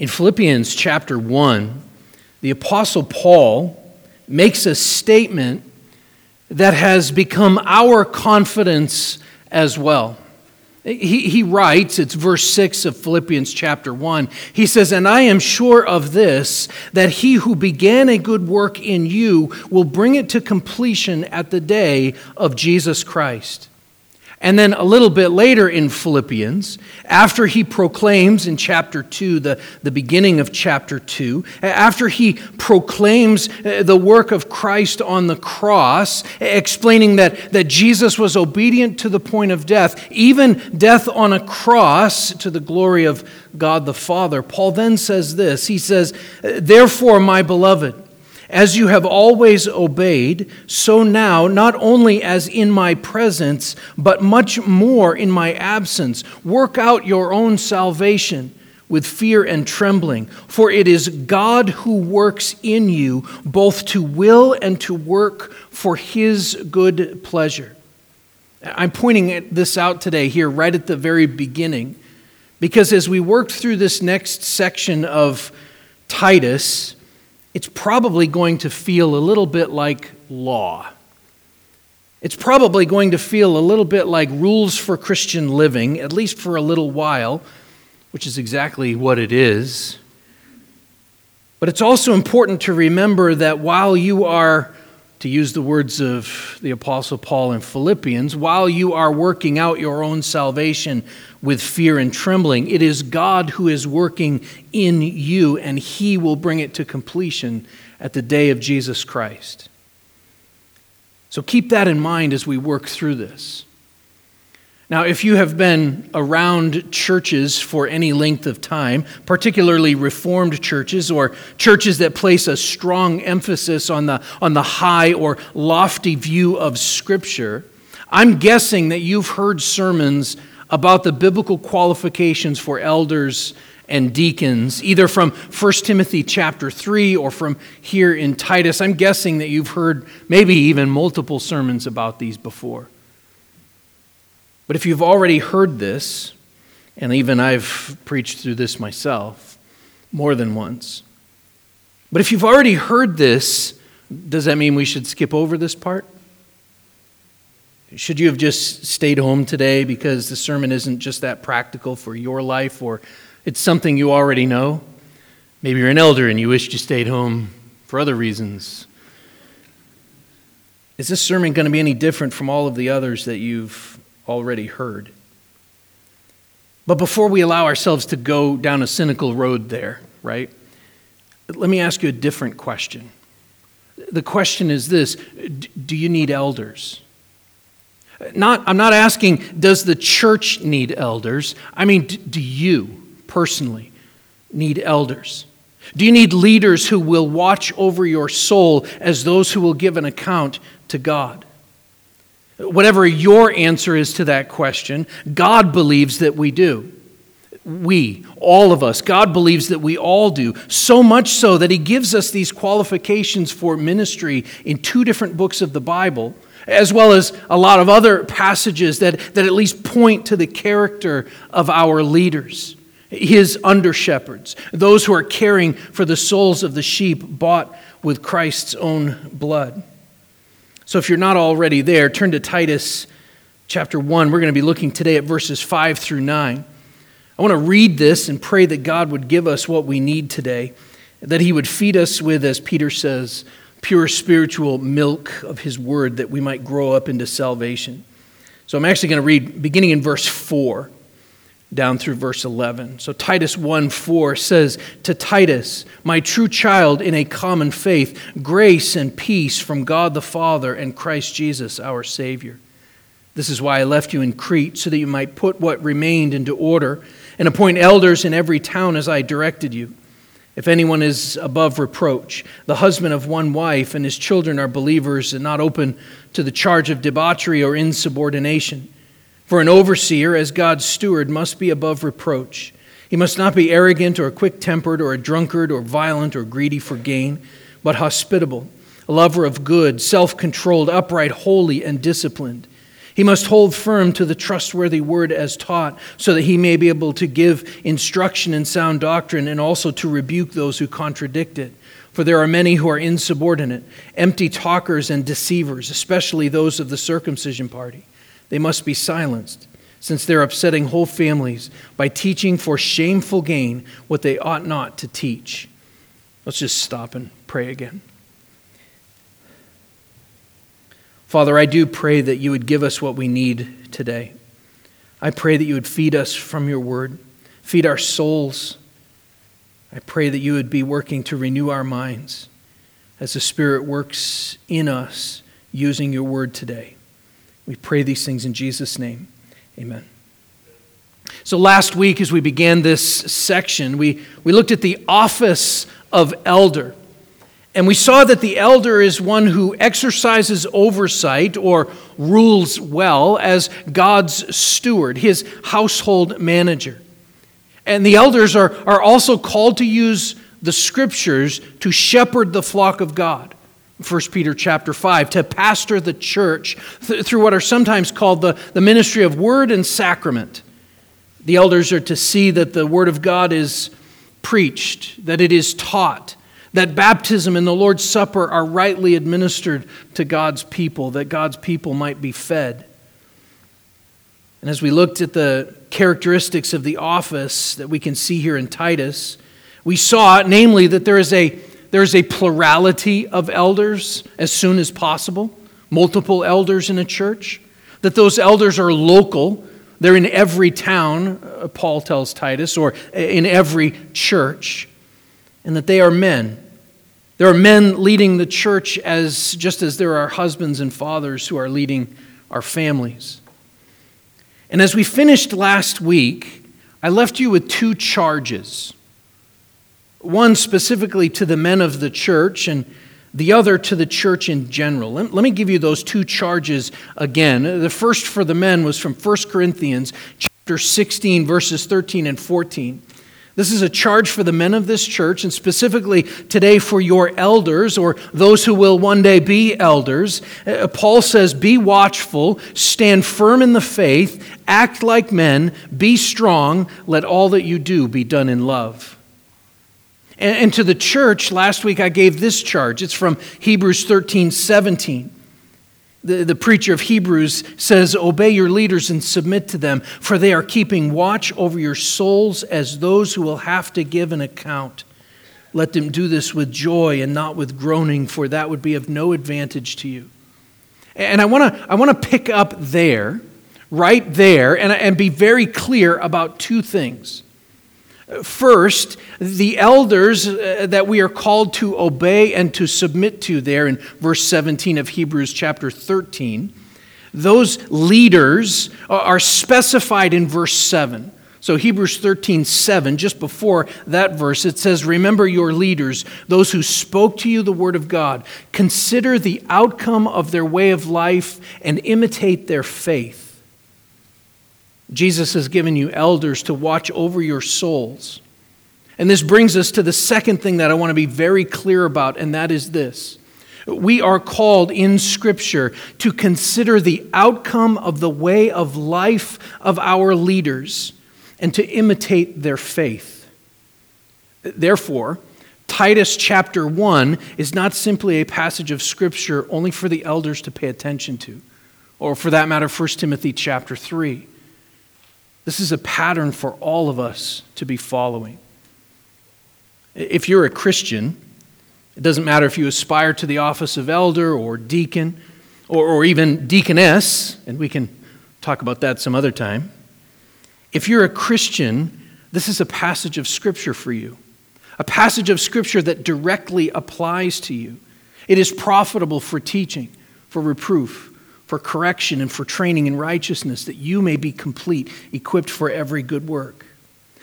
In Philippians chapter 1, the Apostle Paul makes a statement that has become our confidence as well. He, he writes, it's verse 6 of Philippians chapter 1. He says, And I am sure of this, that he who began a good work in you will bring it to completion at the day of Jesus Christ. And then a little bit later in Philippians, after he proclaims in chapter 2, the, the beginning of chapter 2, after he proclaims uh, the work of Christ on the cross, explaining that, that Jesus was obedient to the point of death, even death on a cross to the glory of God the Father, Paul then says this. He says, Therefore, my beloved, as you have always obeyed, so now, not only as in my presence, but much more in my absence, work out your own salvation with fear and trembling. For it is God who works in you both to will and to work for his good pleasure. I'm pointing this out today, here, right at the very beginning, because as we worked through this next section of Titus, it's probably going to feel a little bit like law. It's probably going to feel a little bit like rules for Christian living, at least for a little while, which is exactly what it is. But it's also important to remember that while you are, to use the words of the Apostle Paul in Philippians, while you are working out your own salvation with fear and trembling. It is God who is working in you, and He will bring it to completion at the day of Jesus Christ. So keep that in mind as we work through this. Now, if you have been around churches for any length of time, particularly Reformed churches or churches that place a strong emphasis on the, on the high or lofty view of Scripture, I'm guessing that you've heard sermons about the biblical qualifications for elders and deacons, either from 1 Timothy chapter 3 or from here in Titus. I'm guessing that you've heard maybe even multiple sermons about these before. But if you've already heard this, and even I've preached through this myself more than once, but if you've already heard this, does that mean we should skip over this part? Should you have just stayed home today because the sermon isn't just that practical for your life or it's something you already know? Maybe you're an elder and you wish you stayed home for other reasons. Is this sermon going to be any different from all of the others that you've already heard? But before we allow ourselves to go down a cynical road there, right? Let me ask you a different question. The question is this Do you need elders? Not, I'm not asking, does the church need elders? I mean, do you personally need elders? Do you need leaders who will watch over your soul as those who will give an account to God? Whatever your answer is to that question, God believes that we do. We, all of us, God believes that we all do. So much so that He gives us these qualifications for ministry in two different books of the Bible as well as a lot of other passages that, that at least point to the character of our leaders, his under shepherds, those who are caring for the souls of the sheep bought with Christ's own blood. So if you're not already there, turn to Titus chapter 1. We're going to be looking today at verses 5 through 9. I want to read this and pray that God would give us what we need today, that He would feed us with, as Peter says, pure spiritual milk of his word that we might grow up into salvation. So I'm actually going to read beginning in verse 4 down through verse 11. So Titus 1 4 says, To Titus, my true child in a common faith, grace and peace from God the Father and Christ Jesus our Savior. This is why I left you in Crete, so that you might put what remained into order and appoint elders in every town as I directed you. If anyone is above reproach, the husband of one wife, and his children are believers and not open to the charge of debauchery or insubordination. For an overseer, as God's steward, must be above reproach. He must not be arrogant or quick tempered or a drunkard or violent or greedy for gain, but hospitable, a lover of good, self controlled, upright, holy, and disciplined. He must hold firm to the trustworthy word as taught, so that he may be able to give instruction in sound doctrine and also to rebuke those who contradict it. For there are many who are insubordinate, empty talkers and deceivers, especially those of the circumcision party. They must be silenced, since they're upsetting whole families by teaching for shameful gain what they ought not to teach. Let's just stop and pray again. Father, I do pray that you would give us what we need today. I pray that you would feed us from your word, feed our souls. I pray that you would be working to renew our minds as the Spirit works in us using your word today. We pray these things in Jesus' name. Amen. So, last week, as we began this section, we, we looked at the office of elder. And we saw that the elder is one who exercises oversight or rules well as God's steward, his household manager. And the elders are, are also called to use the scriptures to shepherd the flock of God. 1 Peter chapter 5, to pastor the church th- through what are sometimes called the, the ministry of word and sacrament. The elders are to see that the word of God is preached, that it is taught, that baptism and the Lord's Supper are rightly administered to God's people, that God's people might be fed. And as we looked at the characteristics of the office that we can see here in Titus, we saw, namely, that there is a, there is a plurality of elders as soon as possible, multiple elders in a church, that those elders are local. They're in every town, uh, Paul tells Titus, or in every church and that they are men. There are men leading the church as just as there are husbands and fathers who are leading our families. And as we finished last week, I left you with two charges. One specifically to the men of the church and the other to the church in general. Let, me give you those two charges again. The first for the men was from 1 Corinthians chapter 16 verses 13 and 14. This is a charge for the men of this church, and specifically today for your elders or those who will one day be elders. Uh, Paul says, Be watchful, stand firm in the faith, act like men, be strong, let all that you do be done in love. And, to the church, last week I gave this charge. It's from Hebrews 13 17. The, the preacher of Hebrews says, Obey your leaders and submit to them, for they are keeping watch over your souls as those who will have to give an account. Let them do this with joy and not with groaning, for that would be of no advantage to you. And I want to I wanna pick up there, right there, and, and be very clear about two things. First, the elders uh, that we are called to obey and to submit to, there in verse 17 of Hebrews chapter 13, those leaders are specified in verse 7. So, Hebrews 13, 7, just before that verse, it says, Remember your leaders, those who spoke to you the word of God. Consider the outcome of their way of life and imitate their faith. Jesus has given you elders to watch over your souls. And this brings us to the second thing that I want to be very clear about, and that is this. We are called in Scripture to consider the outcome of the way of life of our leaders and to imitate their faith. Therefore, Titus chapter 1 is not simply a passage of Scripture only for the elders to pay attention to, or for that matter, 1 Timothy chapter 3. This is a pattern for all of us to be following. If you're a Christian, it doesn't matter if you aspire to the office of elder or deacon or, or even deaconess, and we can talk about that some other time. If you're a Christian, this is a passage of Scripture for you, a passage of Scripture that directly applies to you. It is profitable for teaching, for reproof, for correction and for training in righteousness, that you may be complete, equipped for every good work.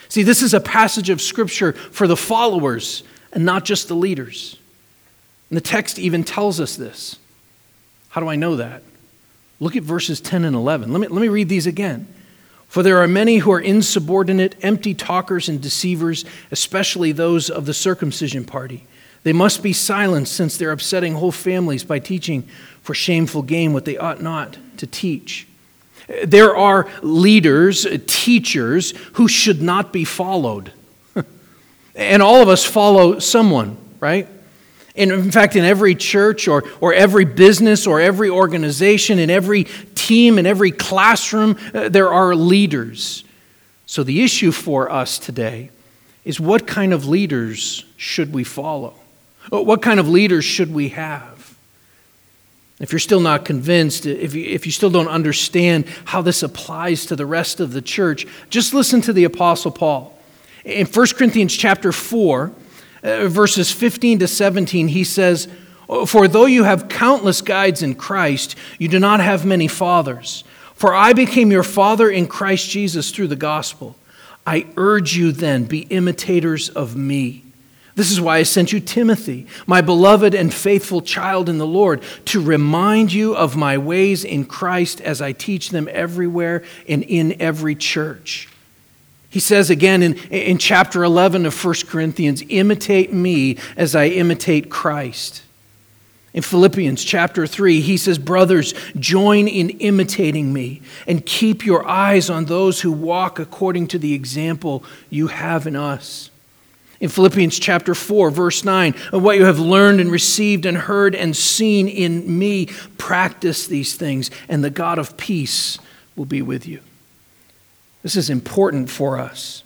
See, this is a passage of Scripture for the followers and not just the leaders. And the text even tells us this. How do I know that? Look at verses 10 and 11. Let me, let me read these again. For there are many who are insubordinate, empty talkers, and deceivers, especially those of the circumcision party. They must be silenced since they're upsetting whole families by teaching for shameful gain what they ought not to teach. There are leaders, teachers, who should not be followed. and all of us follow someone, right? And in fact, in every church or, or every business or every organization, in every team, in every classroom, uh, there are leaders. So the issue for us today is what kind of leaders should we follow? What kind of leaders should we have? If you're still not convinced, if you, if you still don't understand how this applies to the rest of the church, just listen to the Apostle Paul. In 1 Corinthians chapter 4, uh, verses 15 to 17, he says, For though you have countless guides in Christ, you do not have many fathers. For I became your father in Christ Jesus through the gospel. I urge you then, be imitators of me this is why I sent you Timothy, my beloved and faithful child in the Lord, to remind you of my ways in Christ as I teach them everywhere and in every church. He says again in, in chapter 11 of 1 Corinthians, imitate me as I imitate Christ. In Philippians chapter 3, he says, Brothers, join in imitating me and keep your eyes on those who walk according to the example you have in us. In Philippians chapter 4, verse 9, of what you have learned and received and heard and seen in me, practice these things, and the God of peace will be with you. This is important for us.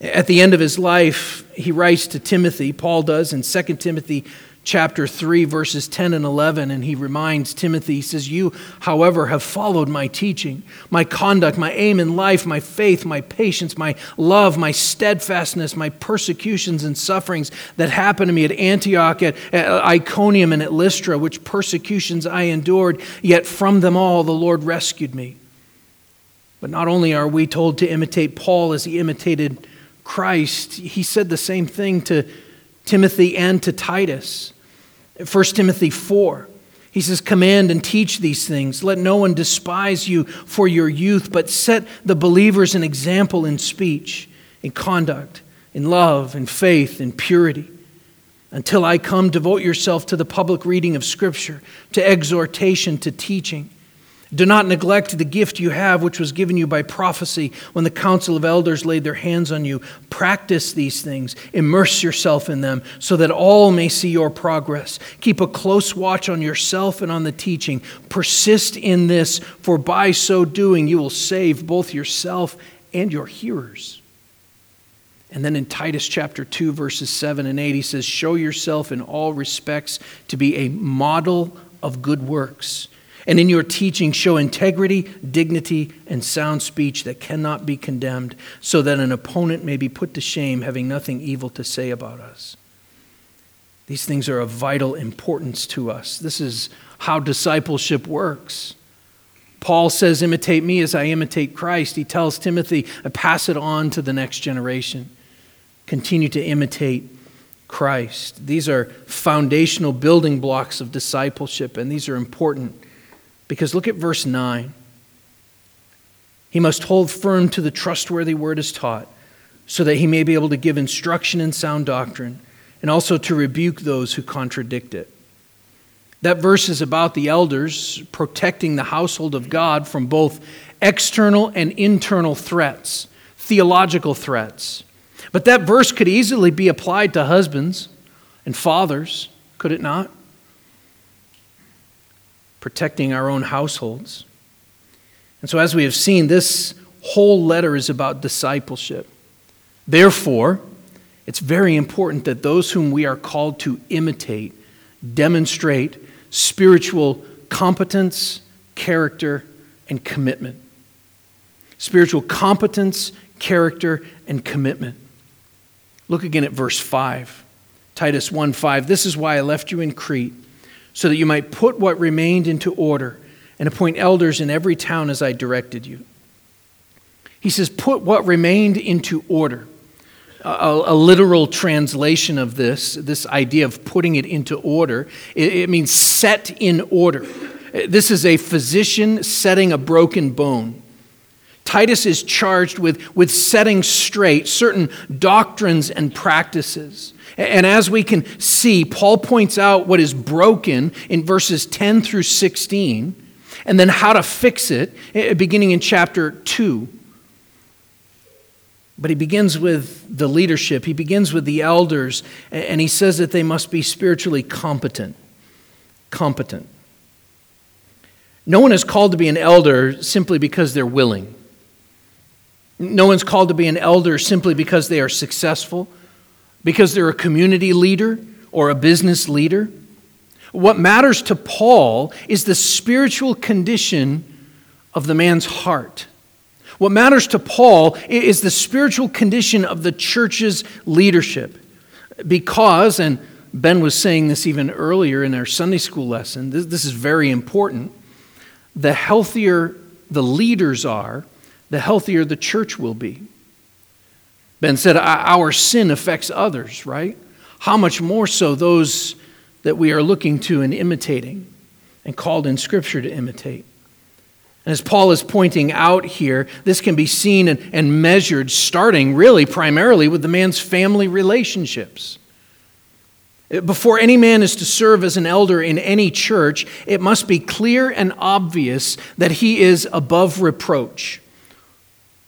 At the end of his life, he writes to Timothy, Paul does in 2 Timothy chapter 3, verses 10 and 11, and he reminds Timothy, he says, You, however, have followed my teaching, my conduct, my aim in life, my faith, my patience, my love, my steadfastness, my persecutions and sufferings that happened to me at Antioch, at, Iconium, and at Lystra, which persecutions I endured, yet from them all the Lord rescued me. But not only are we told to imitate Paul as he imitated Christ, he said the same thing to Timothy and to Titus. 1 Timothy 4. He says, Command and teach these things. Let no one despise you for your youth, but set the believers an example in speech, in conduct, in love, in faith, in purity. Until I come, devote yourself to the public reading of Scripture, to exhortation, to teaching. Do not neglect the gift you have, which was given you by prophecy when the council of elders laid their hands on you. Practice these things, immerse yourself in them, so that all may see your progress. Keep a close watch on yourself and on the teaching. Persist in this, for by so doing you will save both yourself and your hearers. And then in Titus chapter 2, verses 7 and 8, he says, Show yourself in all respects to be a model of good works and in your teaching, show integrity, dignity, and sound speech that cannot be condemned, so that an opponent may be put to shame, having nothing evil to say about us. These things are of vital importance to us. This is how discipleship works. Paul says, Imitate me as I imitate Christ. He tells Timothy, Pass it on to the next generation. Continue to imitate Christ. These are foundational building blocks of discipleship, and these are important because look at verse 9. He must hold firm to the trustworthy word as taught, so that he may be able to give instruction in sound doctrine and also to rebuke those who contradict it. That verse is about the elders protecting the household of God from both external and internal threats, theological threats. But that verse could easily be applied to husbands and fathers, could it not? Protecting our own households. And so, as we have seen, this whole letter is about discipleship. Therefore, it's very important that those whom we are called to imitate demonstrate spiritual competence, character, and commitment. Spiritual competence, character, and commitment. Look again at verse 5. Titus 1 5. This is why I left you in Crete so that you might put what remained into order and appoint elders in every town as I directed you. He says, Put what remained into order. A, a literal translation of this, this idea of putting it into order, it, it means set in order. This is a physician setting a broken bone. Titus is charged with, with setting straight certain doctrines and practices. And as we can see, Paul points out what is broken in verses 10 through 16. and then how to fix it, eh, beginning in chapter 2. But he begins with the leadership, he begins with the elders, and he says that they must be spiritually competent. Competent. No one is called to be an elder simply because they're willing. No one's called to be an elder simply because they are successful, because they're a community leader or a business leader. What matters to Paul is the spiritual condition of the man's heart. What matters to Paul is the spiritual condition of the church's leadership. Because, and Ben was saying this even earlier in our Sunday school lesson, this, this is very important. The healthier the leaders are, the healthier the church will be. Ben said, Our sin affects others, right? How much more so those that we are looking to and imitating and called in Scripture to imitate? And as Paul is pointing out here, this can be seen and, and measured starting really primarily with the man's family relationships. Uh, before any man is to serve as an elder in any church, it must be clear and obvious that he is above reproach.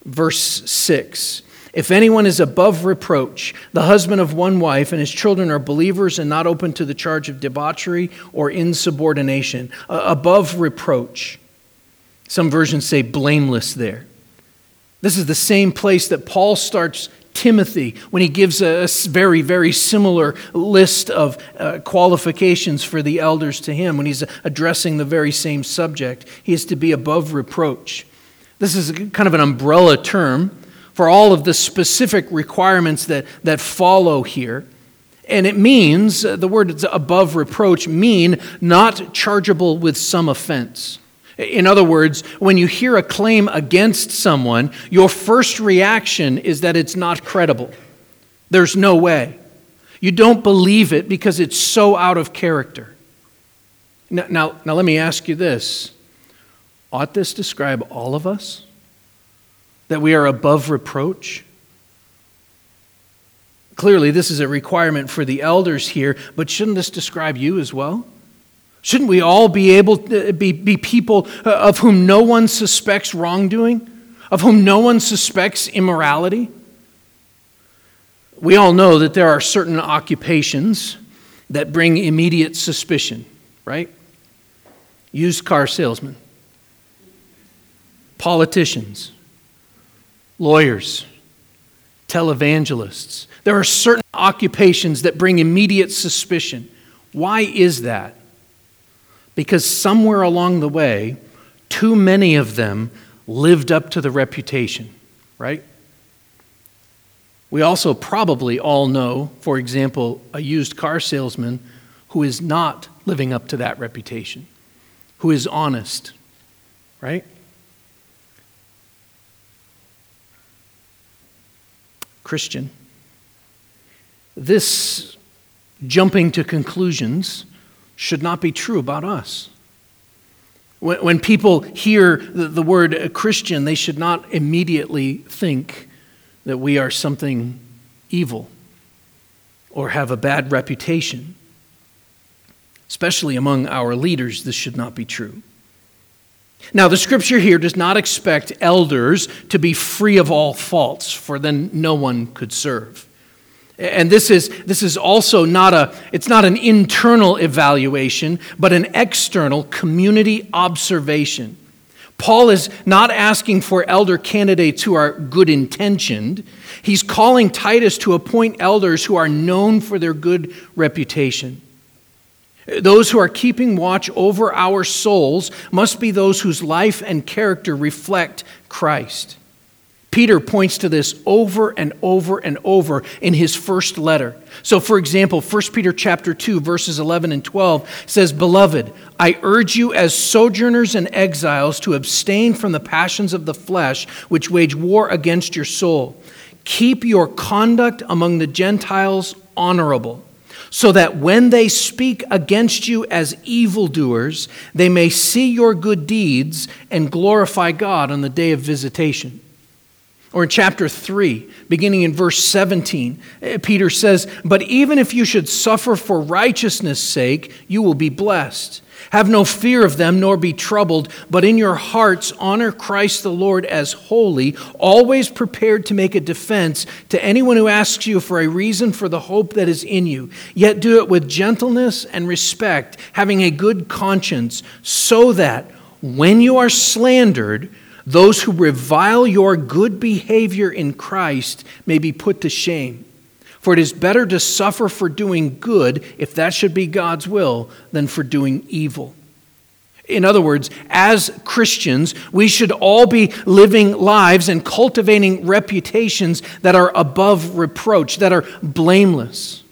Verse 6 If anyone is above reproach, the husband of one wife, and his children are believers and not open to the charge of debauchery or insubordination, uh, above reproach. Some versions say blameless there. This is the same place that Paul starts Timothy when he gives a very, very similar list of uh, qualifications for the elders to him when he's addressing the very same subject. He is to be above reproach. This is kind of an umbrella term for all of the specific requirements that, that follow here. And it means, uh, the word above reproach mean not chargeable with some offense. In other words, when you hear a claim against someone, your first reaction is that it's not credible. There's no way. You don't believe it because it's so out of character. Now, now, now let me ask you this Ought this describe all of us? That we are above reproach? Clearly, this is a requirement for the elders here, but shouldn't this describe you as well? Shouldn't we all be able to be, be people uh, of whom no one suspects wrongdoing, of whom no one suspects immorality? We all know that there are certain occupations that bring immediate suspicion, right? Used car salesmen, politicians, lawyers, televangelists. There are certain occupations that bring immediate suspicion. Why is that? because somewhere along the way, too many of them lived up to the reputation, right? We also probably all know, for example, a used car salesman who is not living up to that reputation, who is honest, right? Christian. This jumping to conclusions should not be true about us. When, people hear the word Christian, they should not immediately think that we are something evil or have a bad reputation. Especially among our leaders, this should not be true. Now, the scripture here does not expect elders to be free of all faults, for then no one could serve. And this is, this is also not a, it's not an internal evaluation, but an external community observation. Paul is not asking for elder candidates who are good intentioned. He's calling Titus to appoint elders who are known for their good reputation. Those who are keeping watch over our souls must be those whose life and character reflect Christ. Peter points to this over and over and over in his first letter. So for example, 1 Peter chapter 2 verses 11 and 12 says, "Beloved, I urge you as sojourners and exiles to abstain from the passions of the flesh which wage war against your soul. Keep your conduct among the Gentiles honorable." So that when they speak against you as evildoers, they may see your good deeds and glorify God on the day of visitation. Or in chapter 3, beginning in verse 17, eh, Peter says, But even if you should suffer for righteousness' sake, you will be blessed. Have no fear of them, nor be troubled, but in your hearts honor Christ the Lord as holy, always prepared to make a defense to anyone who asks you for a reason for the hope that is in you. Yet do it with gentleness and respect, having a good conscience, so that when you are slandered, those who revile your good behavior in Christ may be put to shame. For it is better to suffer for doing good, if that should be God's will, than for doing evil. In other words, as Christians, we should all be living lives and cultivating reputations that are above reproach, that are blameless.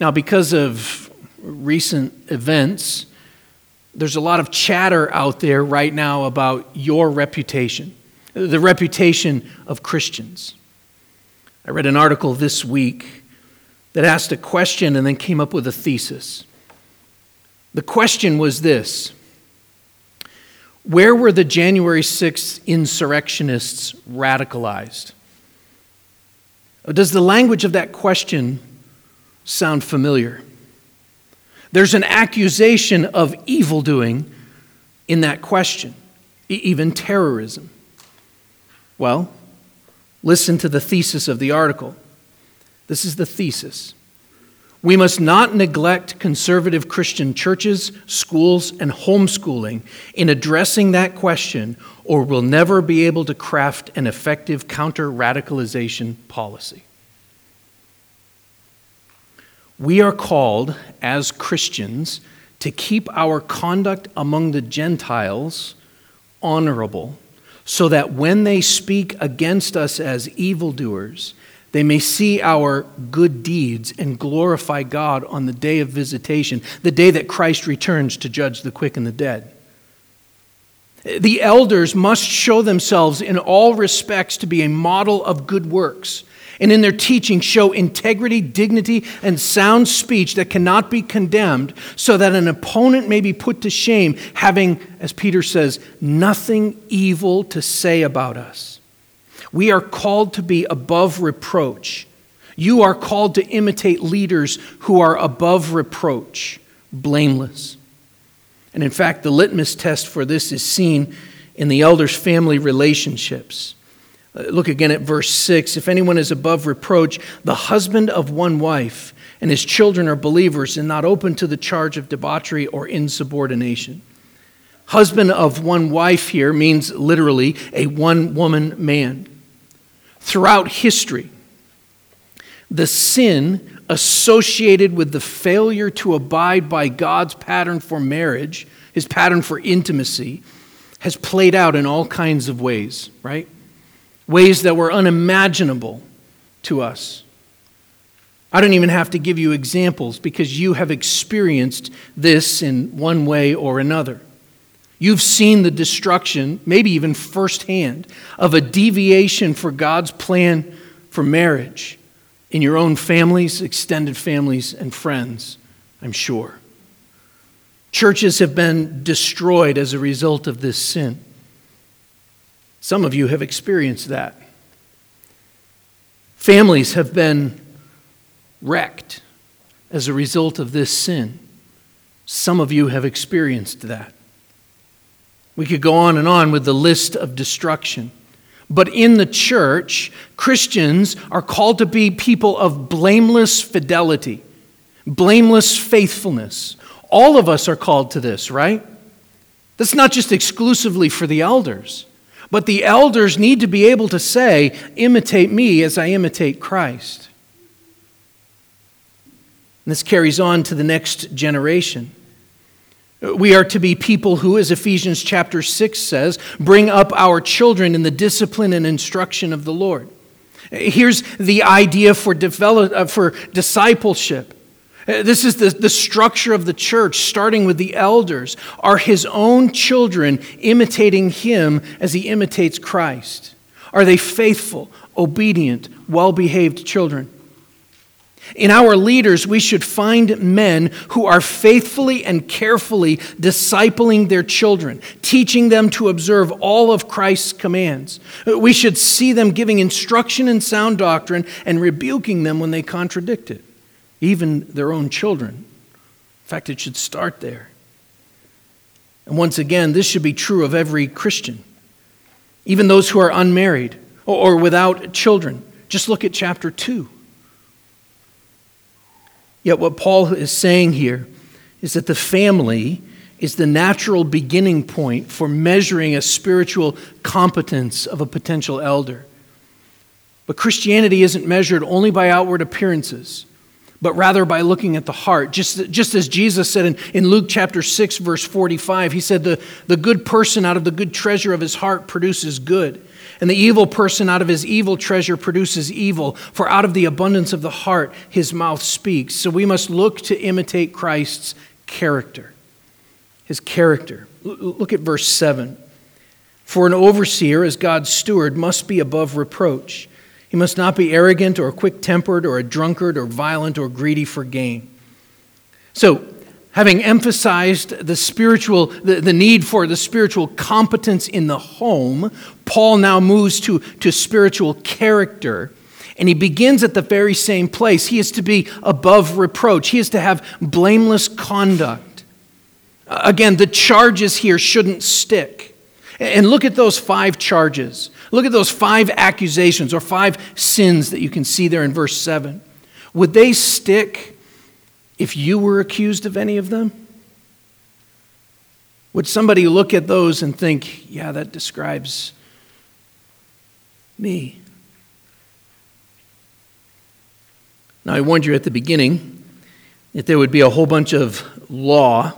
Now, because of recent events, there's a lot of chatter out there right now about your reputation, the reputation of Christians. I read an article this week that asked a question and then came up with a thesis. The question was this Where were the January 6th insurrectionists radicalized? Does the language of that question sound familiar? There's an accusation of evildoing in that question, even terrorism. Well, listen to the thesis of the article. This is the thesis. We must not neglect conservative Christian churches, schools, and homeschooling in addressing that question, or we'll never be able to craft an effective counter radicalization policy. We are called as Christians to keep our conduct among the Gentiles honorable, so that when they speak against us as evildoers, they may see our good deeds and glorify God on the day of visitation, the day that Christ returns to judge the quick and the dead. The elders must show themselves in all respects to be a model of good works and in their teaching show integrity, dignity, and sound speech that cannot be condemned, so that an opponent may be put to shame, having, as Peter says, nothing evil to say about us. We are called to be above reproach. You are called to imitate leaders who are above reproach, blameless. And in fact, the litmus test for this is seen in the elders' family relationships. Uh, look again at verse 6. If anyone is above reproach, the husband of one wife, and his children are believers and not open to the charge of debauchery or insubordination. Husband of one wife here means literally a one woman man. Throughout history, the sin associated with the failure to abide by God's pattern for marriage, his pattern for intimacy, has played out in all kinds of ways, right? Ways that were unimaginable to us. I don't even have to give you examples because you have experienced this in one way or another. You've seen the destruction, maybe even firsthand, of a deviation for God's plan for marriage in your own families, extended families, and friends, I'm sure. Churches have been destroyed as a result of this sin. Some of you have experienced that. Families have been wrecked as a result of this sin. Some of you have experienced that. We could go on and on with the list of destruction. But in the church, Christians are called to be people of blameless fidelity, blameless faithfulness. All of us are called to this, right? That's not just exclusively for the elders. But the elders need to be able to say, Imitate me as I imitate Christ. And this carries on to the next generation. We are to be people who, as Ephesians chapter 6 says, bring up our children in the discipline and instruction of the Lord. Here's the idea for, develop, uh, for discipleship Uh, this is the, the structure of the church, starting with the elders, are his own children imitating him as he imitates Christ? Are they faithful, obedient, well behaved children? In our leaders, we should find men who are faithfully and carefully discipling their children, teaching them to observe all of Christ's commands. We should see them giving instruction in sound doctrine and rebuking them when they contradict it even their own children. In fact, it should start there. And once again, this should be true of every Christian, even those who are unmarried or, without children. Just look at chapter 2. Yet, what Paul is saying here is that the family is the natural beginning point for measuring a spiritual competence of a potential elder. But Christianity isn't measured only by outward appearances, but rather by looking at the heart. Just, just as Jesus said in, in Luke chapter 6, verse 45, he said, the, the good person out of the good treasure of his heart produces good. And the evil person out of his evil treasure produces evil, for out of the abundance of the heart his mouth speaks. So we must look to imitate Christ's character. His character. Look at verse 7. For an overseer, as God's steward, must be above reproach. He must not be arrogant or quick tempered or a drunkard or violent or greedy for gain. So, having emphasized the spiritual the, the need for the spiritual competence in the home paul now moves to, to spiritual character. And he begins at the very same place. He is to be above reproach. He is to have blameless conduct. Again the charges here shouldn't stick. And look at those five charges look at those five accusations or five sins that you can see there in verse 7 would they stick if you were accused of any of them? Would somebody look at those and think, yeah, that describes me? Now, I warned you at the beginning that there would be a whole bunch of law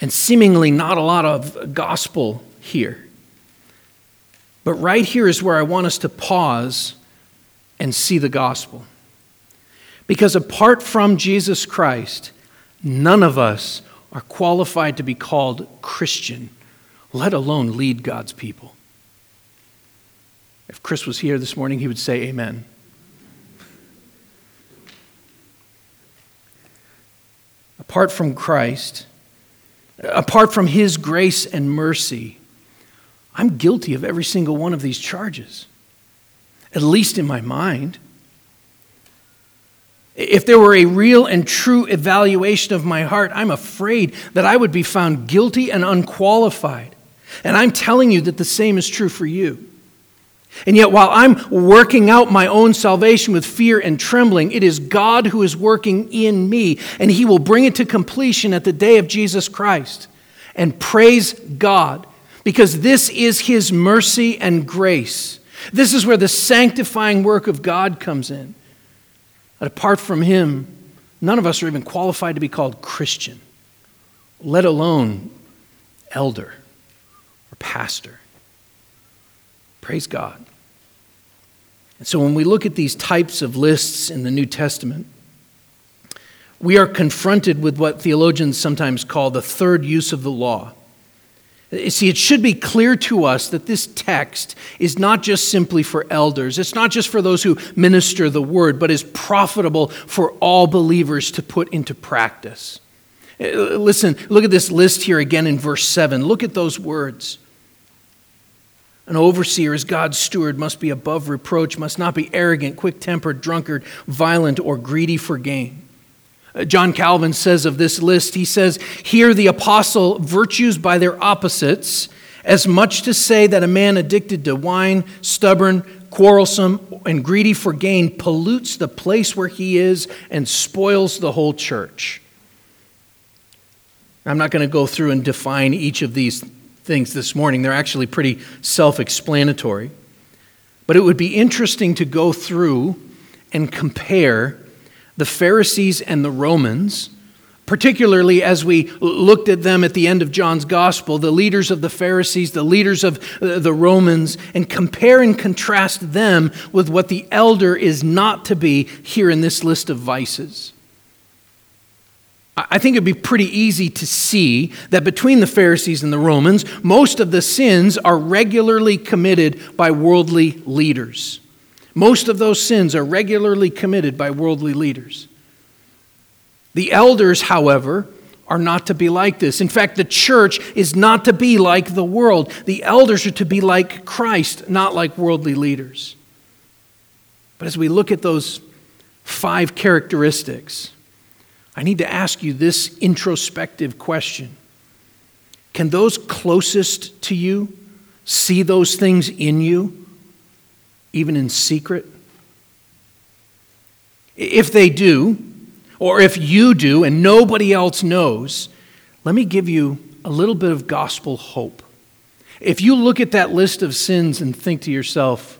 and seemingly not a lot of gospel here. But right here is where I want us to pause and see the gospel. Because apart from Jesus Christ, none of us are qualified to be called Christian, let alone lead God's people. If Chris was here this morning, he would say, Amen. Apart from Christ, apart from His grace and mercy, I'm guilty of every single one of these charges, at least in my mind. If there were a real and true evaluation of my heart, I'm afraid that I would be found guilty and unqualified. And I'm telling you that the same is true for you. And yet, while I'm working out my own salvation with fear and trembling, it is God who is working in me, and He will bring it to completion at the day of Jesus Christ. And praise God, because this is His mercy and grace. This is where the sanctifying work of God comes in. That apart from him, none of us are even qualified to be called Christian, let alone elder or pastor. Praise God. And so when we look at these types of lists in the New Testament, we are confronted with what theologians sometimes call the third use of the law. See, it should be clear to us that this text is not just simply for elders. It's not just for those who minister the word, but is profitable for all believers to put into practice. Uh, listen, look at this list here again in verse 7. Look at those words. An overseer, as God's steward, must be above reproach, must not be arrogant, quick tempered, drunkard, violent, or greedy for gain. John Calvin says of this list, he says, Here the apostle virtues by their opposites, as much to say that a man addicted to wine, stubborn, quarrelsome, and greedy for gain pollutes the place where he is and spoils the whole church. I'm not going to go through and define each of these things this morning, they're actually pretty self explanatory. But it would be interesting to go through and compare the Pharisees and the Romans, particularly as we looked at them at the end of John's gospel, the leaders of the Pharisees, the leaders of uh, the Romans, and compare and contrast them with what the elder is not to be here in this list of vices. I think it'd be pretty easy to see that between the Pharisees and the Romans, most of the sins are regularly committed by worldly leaders. Most of those sins are regularly committed by worldly leaders. The elders, however, are not to be like this. In fact, the church is not to be like the world. The elders are to be like Christ, not like worldly leaders. But as we look at those five characteristics, I need to ask you this introspective question Can those closest to you see those things in you, even in secret? If they do, or if you do and nobody else knows, let me give you a little bit of gospel hope. If you look at that list of sins and think to yourself,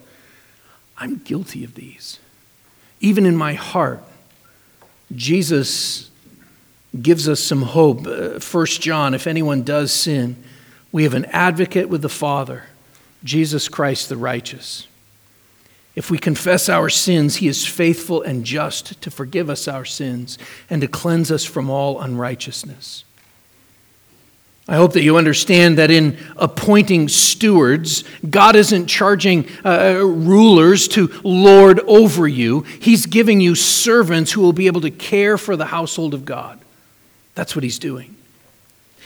I'm guilty of these, even in my heart, Jesus gives us some hope. Uh, First John, if anyone does sin, we have an advocate with the Father, Jesus Christ the righteous. If we confess our sins, he is faithful and just to forgive us our sins and to cleanse us from all unrighteousness. I hope that you understand that in appointing stewards, God isn't charging uh, rulers to lord over you. He's giving you servants who will be able to care for the household of God. That's what He's doing.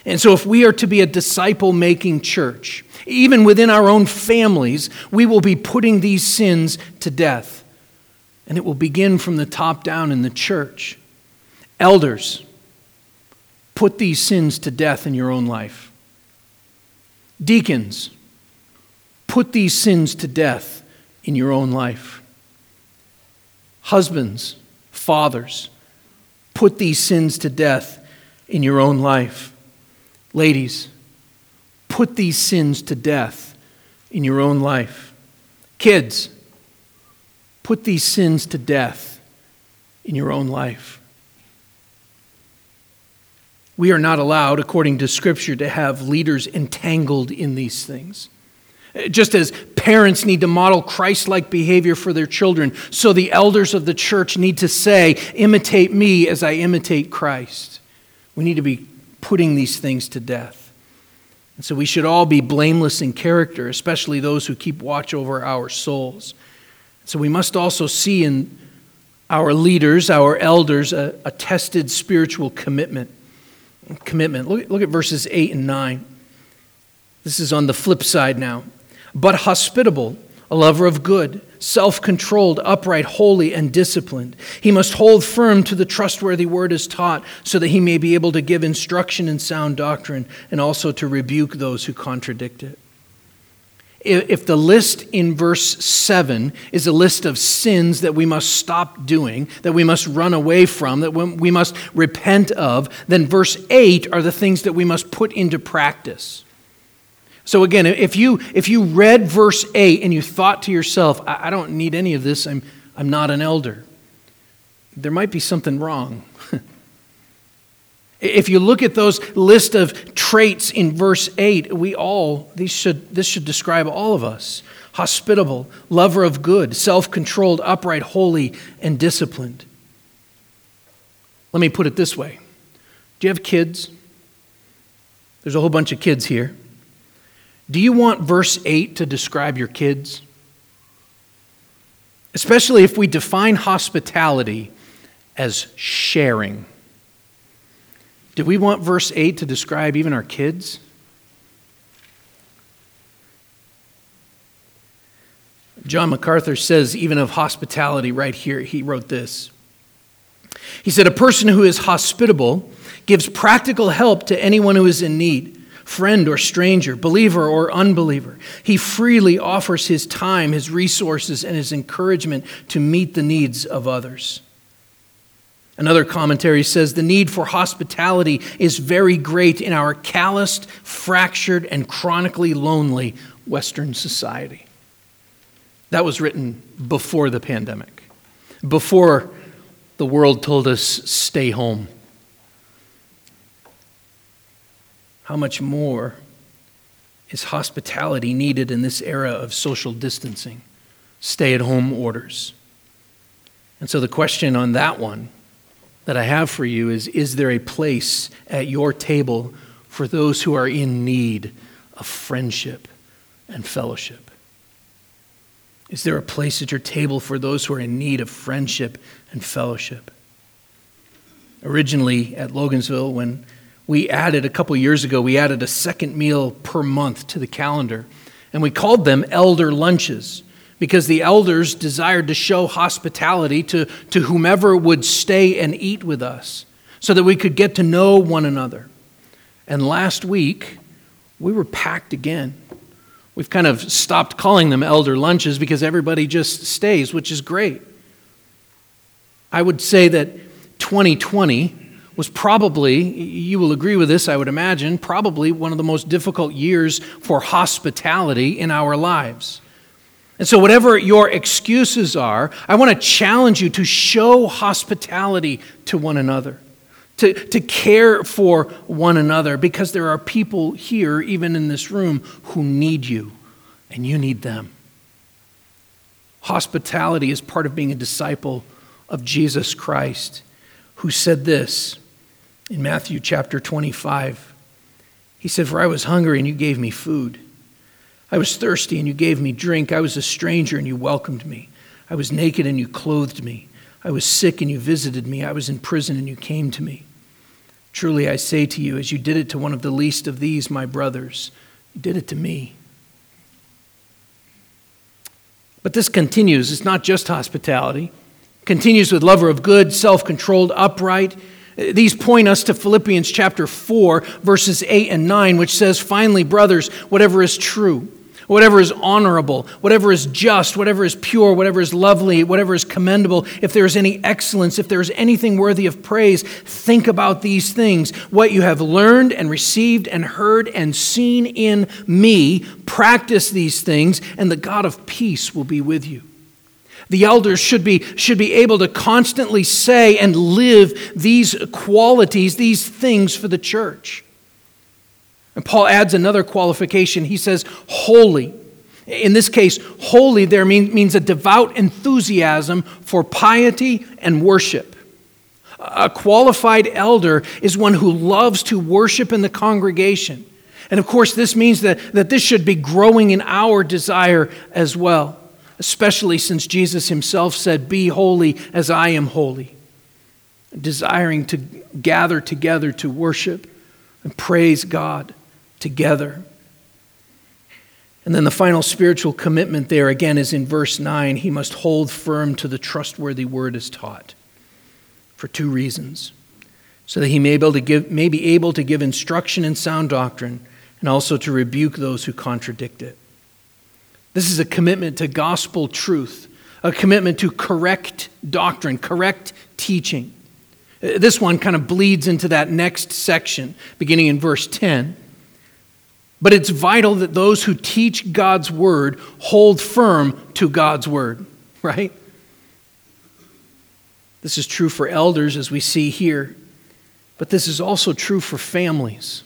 And so, if we are to be a disciple making church, even within our own families, we will be putting these sins to death. And it will begin from the top down in the church. Elders, put these sins to death in your own life. Deacons, put these sins to death in your own life. Husbands, fathers, put these sins to death in your own life. Ladies, put these sins to death in your own life. Kids, put these sins to death in your own life. We are not allowed, according to Scripture, to have leaders entangled in these things. Just as parents need to model Christ like behavior for their children, so the elders of the church need to say, Imitate me as I imitate Christ. We need to be putting these things to death. And so we should all be blameless in character, especially those who keep watch over our souls. So we must also see in our leaders, our elders, a, a tested spiritual commitment. Commitment. Look, look at verses 8 and 9. This is on the flip side now. But hospitable, a lover of good self controlled, upright, holy, and disciplined. He must hold firm to the trustworthy word as taught, so that he may be able to give instruction in sound doctrine and also to rebuke those who contradict it. If the list in verse 7 is a list of sins that we must stop doing, that we must run away from, that we must repent of, then verse 8 are the things that we must put into practice. So again, if you if you read verse 8 and you thought to yourself, I, I don't need any of this, I'm I'm not an elder, there might be something wrong. if you look at those list of traits in verse 8, we all these should this should describe all of us. Hospitable, lover of good, self-controlled, upright, holy, and disciplined. Let me put it this way. Do you have kids? There's a whole bunch of kids here. Do you want verse 8 to describe your kids? Especially if we define hospitality as sharing. Do we want verse 8 to describe even our kids? John MacArthur says, even of hospitality, right here, he wrote this. He said, A person who is hospitable gives practical help to anyone who is in need friend or stranger, believer or unbeliever. He freely offers his time, his resources, and his encouragement to meet the needs of others. Another commentary says the need for hospitality is very great in our calloused, fractured, and chronically lonely Western society. That was written before the pandemic, before the world told us, stay home. How much more is hospitality needed in this era of social distancing, stay at home orders? And so, the question on that one that I have for you is Is there a place at your table for those who are in need of friendship and fellowship? Is there a place at your table for those who are in need of friendship and fellowship? Originally at Logansville, when we added a couple years ago, we added a second meal per month to the calendar. And we called them elder lunches because the elders desired to show hospitality to, to whomever would stay and eat with us so that we could get to know one another. And last week, we were packed again. We've kind of stopped calling them elder lunches because everybody just stays, which is great. I would say that 2020 was probably, you will agree with this, I would imagine, probably one of the most difficult years for hospitality in our lives. And so, whatever your excuses are, I want to challenge you to show hospitality to one another, to, to care for one another, because there are people here, even in this room, who need you, and you need them. Hospitality is part of being a disciple of Jesus Christ, who said this in Matthew chapter 25. He said, For I was hungry, and you gave me food. I was thirsty and you gave me drink. I was a stranger and you welcomed me. I was naked and you clothed me. I was sick and you visited me. I was in prison and you came to me. Truly I say to you, as you did it to one of the least of these, my brothers, you did it to me. But this continues. It's not just hospitality. It continues with lover of good, self-controlled, upright. These point us to Philippians chapter 4, verses 8 and 9, which says, Finally, brothers, whatever is true, whatever is honorable, whatever is just, whatever is pure, whatever is lovely, whatever is commendable, if there is any excellence, if there is anything worthy of praise, think about these things. What you have learned and received and heard and seen in me, practice these things, and the God of peace will be with you. The elders should be, should be able to constantly say and live these qualities, these things for the church. And Paul adds another qualification. He says, holy. In this case, holy there mean, means a devout enthusiasm for piety and worship. A qualified elder is one who loves to worship in the congregation. And of course, this means that, that this should be growing in our desire as well, especially since Jesus himself said, Be holy as I am holy. Desiring to gather together to worship and praise God together. And then the final spiritual commitment there again is in verse 9. He must hold firm to the trustworthy word as taught for two reasons. So that he may, be able to give, may be able to give instruction in sound doctrine and also to rebuke those who contradict it. This is a commitment to gospel truth, a commitment to correct doctrine, correct teaching. This one kind of bleeds into that next section, beginning in verse 10. But it's vital that those who teach God's word hold firm to God's word, right? This is true for elders, as we see here, but this is also true for families.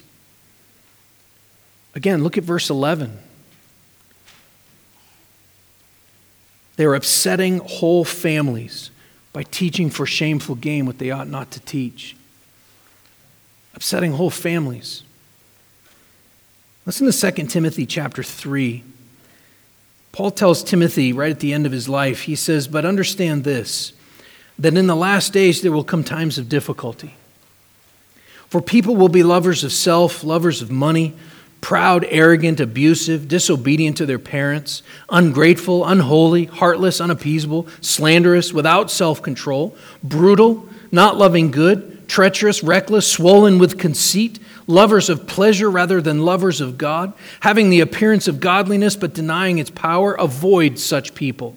Again, look at verse 11. They're upsetting whole families by teaching for shameful gain what they ought not to teach. Upsetting whole families. Listen to 2 Timothy chapter 3. Paul tells Timothy right at the end of his life, he says, But understand this, that in the last days there will come times of difficulty. For people will be lovers of self, lovers of money, proud, arrogant, abusive, disobedient to their parents, ungrateful, unholy, heartless, unappeasable, slanderous, without self control, brutal, not loving good, treacherous, reckless, swollen with conceit lovers of pleasure rather than lovers of God, having the appearance of godliness but denying its power, avoid such people.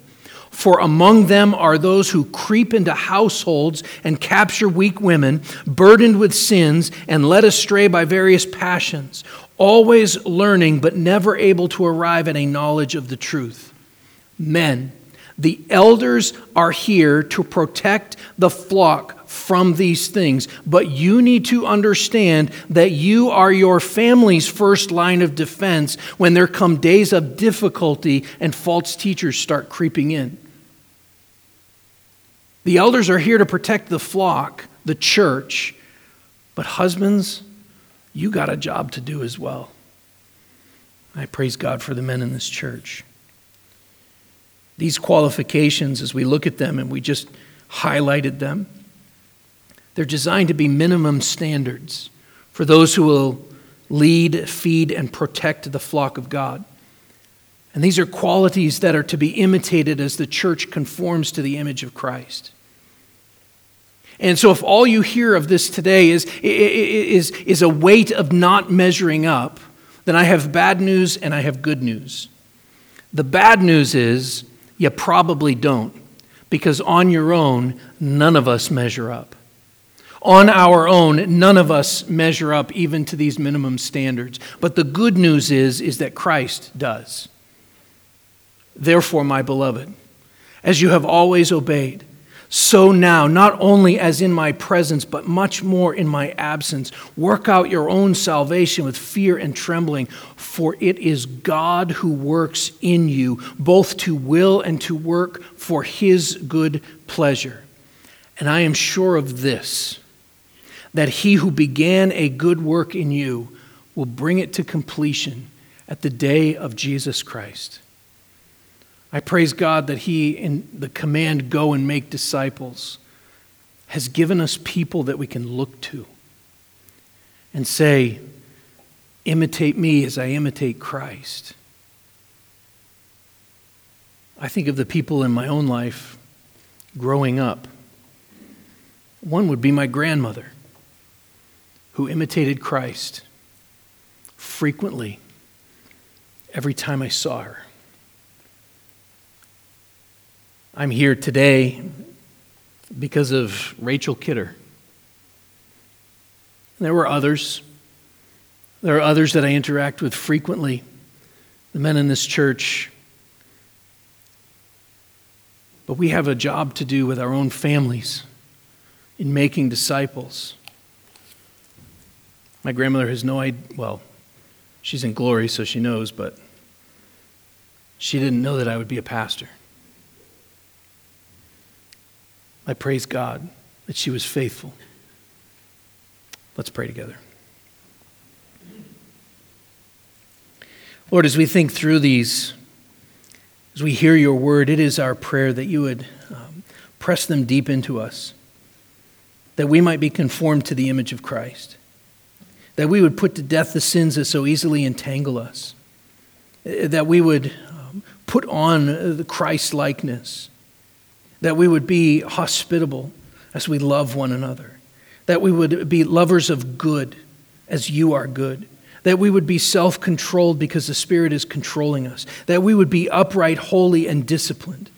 For among them are those who creep into households and capture weak women, burdened with sins and led astray by various passions, always learning but never able to arrive at a knowledge of the truth. Men, the elders are here to protect the flock from these things. But you need to understand that you are your family's first line of defense when there come days of difficulty and false teachers start creeping in. The elders are here to protect the flock, the church. But husbands, you got a job to do as well. I praise God for the men in this church. These qualifications, as we look at them and we just highlighted them, they're designed to be minimum standards for those who will lead, feed, and protect the flock of God. And these are qualities that are to be imitated as the church conforms to the image of Christ. And so, if all you hear of this today is, is, is a weight of not measuring up, then I have bad news and I have good news. The bad news is you probably don't, because on your own, none of us measure up. On our own, none of us measure up even to these minimum standards. But the good news is, is that Christ does. Therefore, my beloved, as you have always obeyed, so now, not only as in my presence, but much more in my absence, work out your own salvation with fear and trembling, for it is God who works in you, both to will and to work for his good pleasure. And I am sure of this, that he who began a good work in you will bring it to completion at the day of Jesus Christ. I praise God that He, in the command, go and make disciples, has given us people that we can look to and say, imitate me as I imitate Christ. I think of the people in my own life growing up. One would be my grandmother, who imitated Christ frequently every time I saw her. I'm here today because of Rachel Kidder. There were others. There are others that I interact with frequently, the men in this church. But we have a job to do with our own families in making disciples. My grandmother has no idea, well, she's in glory, so she knows, but she didn't know that I would be a pastor. I praise God that she was faithful. Let's pray together. Lord, as we think through these, as we hear your word, it is our prayer that you would um, press them deep into us, that we might be conformed to the image of Christ, that we would put to death the sins that so easily entangle us, that we would um, put on the Christ likeness that we would be hospitable as we love one another, that we would be lovers of good as you are good, that we would be self controlled because the Spirit is controlling us, that we would be upright, holy, and disciplined.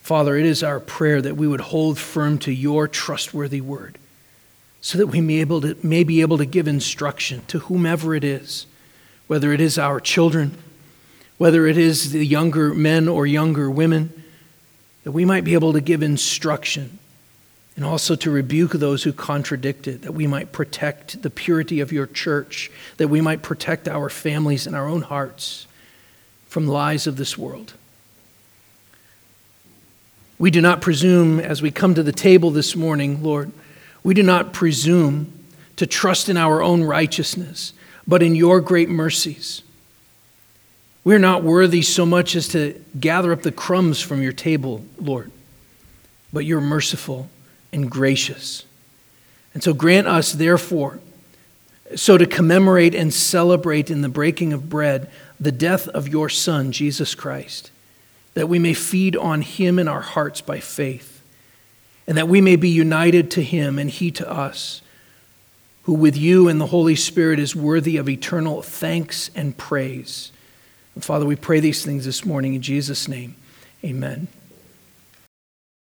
Father, it is our prayer that we would hold firm to your trustworthy word so that we may, able to, may be able to give instruction to whomever it is, whether it is our children, whether it is the younger men or younger women that we might be able to give instruction and also to rebuke those who contradict it, that we might protect the purity of your church, that we might protect our families and our own hearts from lies of this world. We do not presume, as we come to the table this morning, Lord, we do not presume to trust in our own righteousness, but in your great mercies. We're not worthy so much as to gather up the crumbs from your table, Lord, but you're merciful and gracious. And so grant us, therefore, so to commemorate and celebrate in the breaking of bread the death of your Son, Jesus Christ, that we may feed on him in our hearts by faith, and that we may be united to him and he to us, who with you and the Holy Spirit is worthy of eternal thanks and praise Father, we pray these things this morning in Jesus' name. Amen.